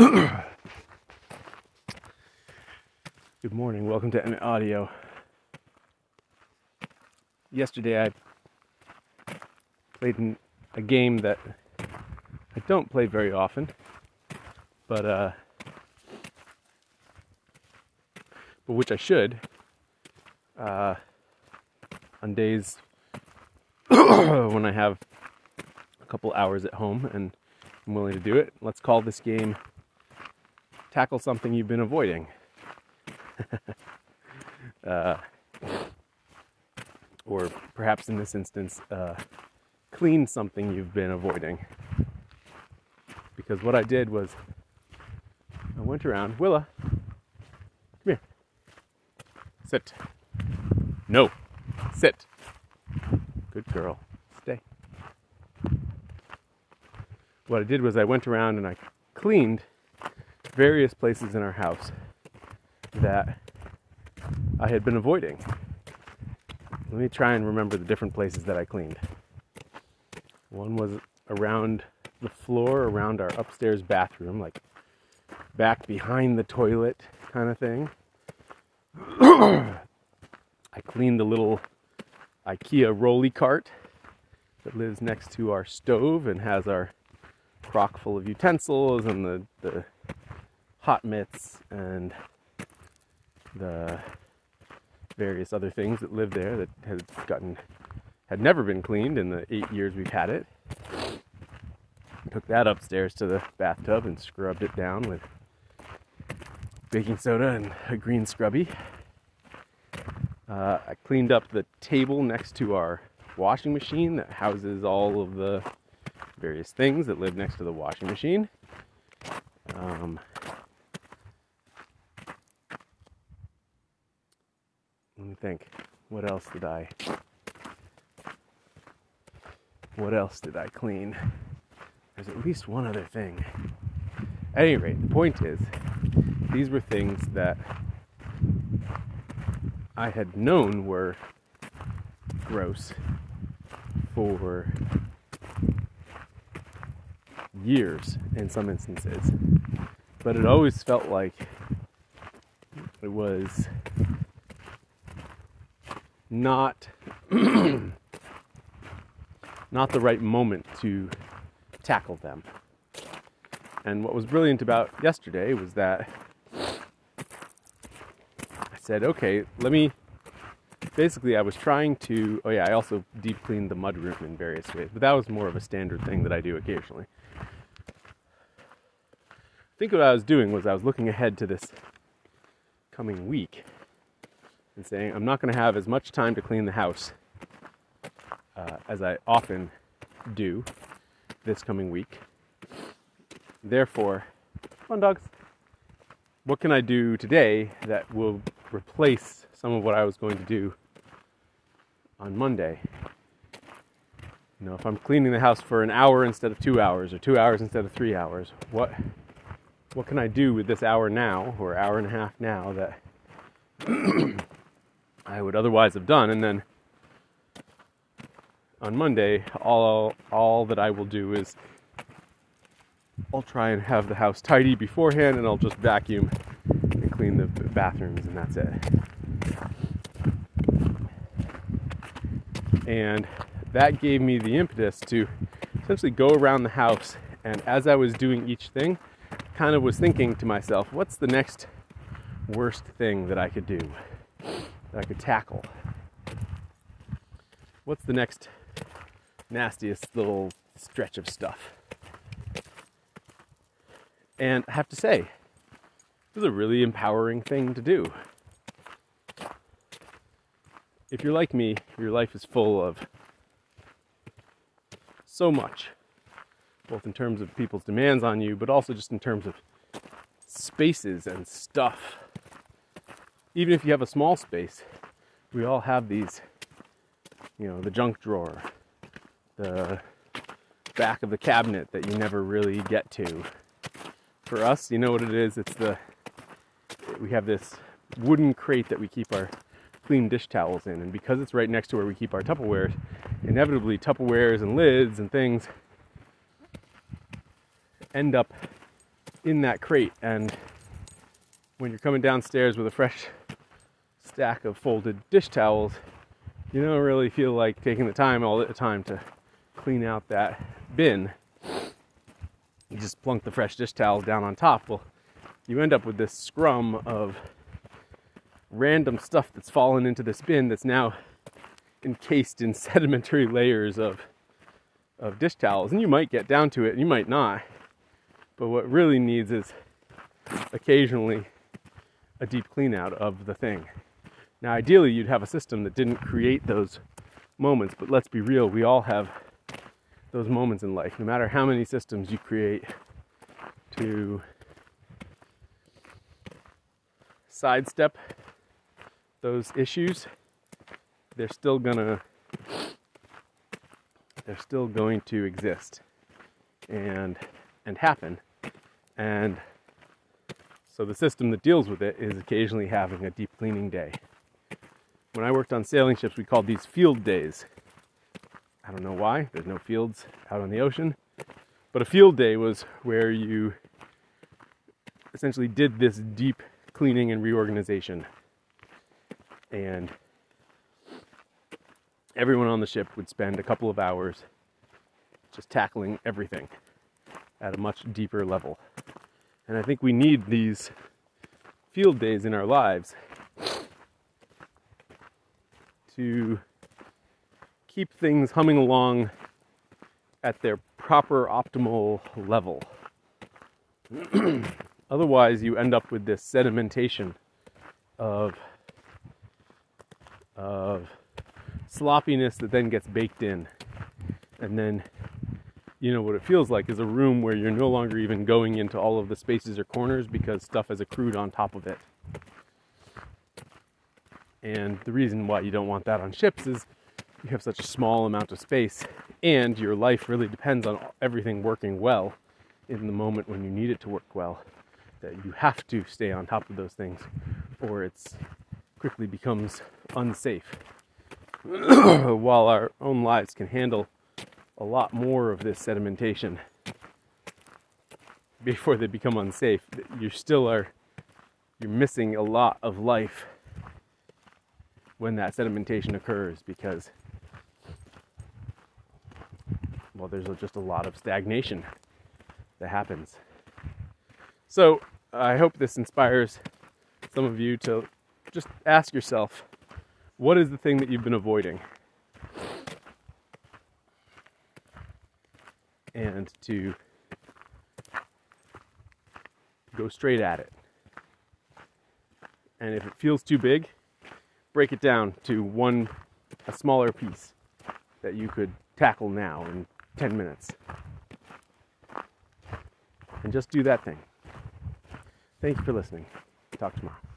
Good morning. Welcome to Emmett Audio. Yesterday I played in a game that I don't play very often, but uh, but which I should uh, on days when I have a couple hours at home and I'm willing to do it. Let's call this game tackle something you've been avoiding. uh, or perhaps in this instance, uh, clean something you've been avoiding. Because what I did was, I went around, Willa, come here, sit. No, sit. Good girl, stay. What I did was I went around and I cleaned various places in our house that I had been avoiding. Let me try and remember the different places that I cleaned. One was around the floor, around our upstairs bathroom, like back behind the toilet kind of thing. I cleaned the little IKEA rolly cart that lives next to our stove and has our crock full of utensils and the, the hot mitts and the various other things that live there that had gotten had never been cleaned in the eight years we've had it. Took that upstairs to the bathtub and scrubbed it down with baking soda and a green scrubby. Uh, I cleaned up the table next to our washing machine that houses all of the various things that live next to the washing machine. Um, let me think. What else did I? What else did I clean? There's at least one other thing. At any rate, the point is, these were things that I had known were gross for years in some instances. But it always felt like it was not not the right moment to tackle them. And what was brilliant about yesterday was that I said, okay, let me. Basically, I was trying to. Oh, yeah, I also deep cleaned the mudroom in various ways, but that was more of a standard thing that I do occasionally. I think what I was doing was I was looking ahead to this coming week and saying, I'm not going to have as much time to clean the house uh, as I often do this coming week. Therefore, fun dogs. What can I do today that will replace some of what I was going to do on Monday? You know, if I'm cleaning the house for an hour instead of two hours, or two hours instead of three hours, what what can I do with this hour now, or hour and a half now that I would otherwise have done? And then on Monday, all all that I will do is I'll try and have the house tidy beforehand, and I'll just vacuum and clean the bathrooms, and that's it. And that gave me the impetus to essentially go around the house, and as I was doing each thing, kind of was thinking to myself, what's the next worst thing that I could do, that I could tackle? What's the next nastiest little stretch of stuff? And I have to say, it was a really empowering thing to do. If you're like me, your life is full of so much, both in terms of people's demands on you, but also just in terms of spaces and stuff. Even if you have a small space, we all have these, you know, the junk drawer, the back of the cabinet that you never really get to. For us, you know what it is? It's the, we have this wooden crate that we keep our clean dish towels in, and because it's right next to where we keep our Tupperwares, inevitably Tupperwares and lids and things end up in that crate. And when you're coming downstairs with a fresh stack of folded dish towels, you don't really feel like taking the time all the time to clean out that bin. You just plunk the fresh dish towels down on top. Well, you end up with this scrum of random stuff that's fallen into this bin that's now encased in sedimentary layers of of dish towels. And you might get down to it, and you might not. But what really needs is occasionally a deep clean out of the thing. Now, ideally, you'd have a system that didn't create those moments, but let's be real, we all have those moments in life, no matter how many systems you create to sidestep those issues, they're still gonna they're still going to exist and and happen. And so the system that deals with it is occasionally having a deep cleaning day. When I worked on sailing ships, we called these field days. I don't know why, there's no fields out on the ocean. But a field day was where you essentially did this deep cleaning and reorganization. And everyone on the ship would spend a couple of hours just tackling everything at a much deeper level. And I think we need these field days in our lives to keep things humming along at their proper optimal level. Otherwise, you end up with this sedimentation of, of sloppiness that then gets baked in. And then, you know, what it feels like is a room where you're no longer even going into all of the spaces or corners because stuff has accrued on top of it. And the reason why you don't want that on ships is you have such a small amount of space and your life really depends on everything working well in the moment when you need it to work well that you have to stay on top of those things or it's quickly becomes unsafe. While our own lives can handle a lot more of this sedimentation before they become unsafe you still are you're missing a lot of life when that sedimentation occurs because well there's just a lot of stagnation that happens. So i hope this inspires some of you to just ask yourself what is the thing that you've been avoiding? And to go straight at it. And if it feels too big break it down to one a smaller piece that you could tackle now in 10 minutes. And just do that thing. Thank you for listening. Talk tomorrow.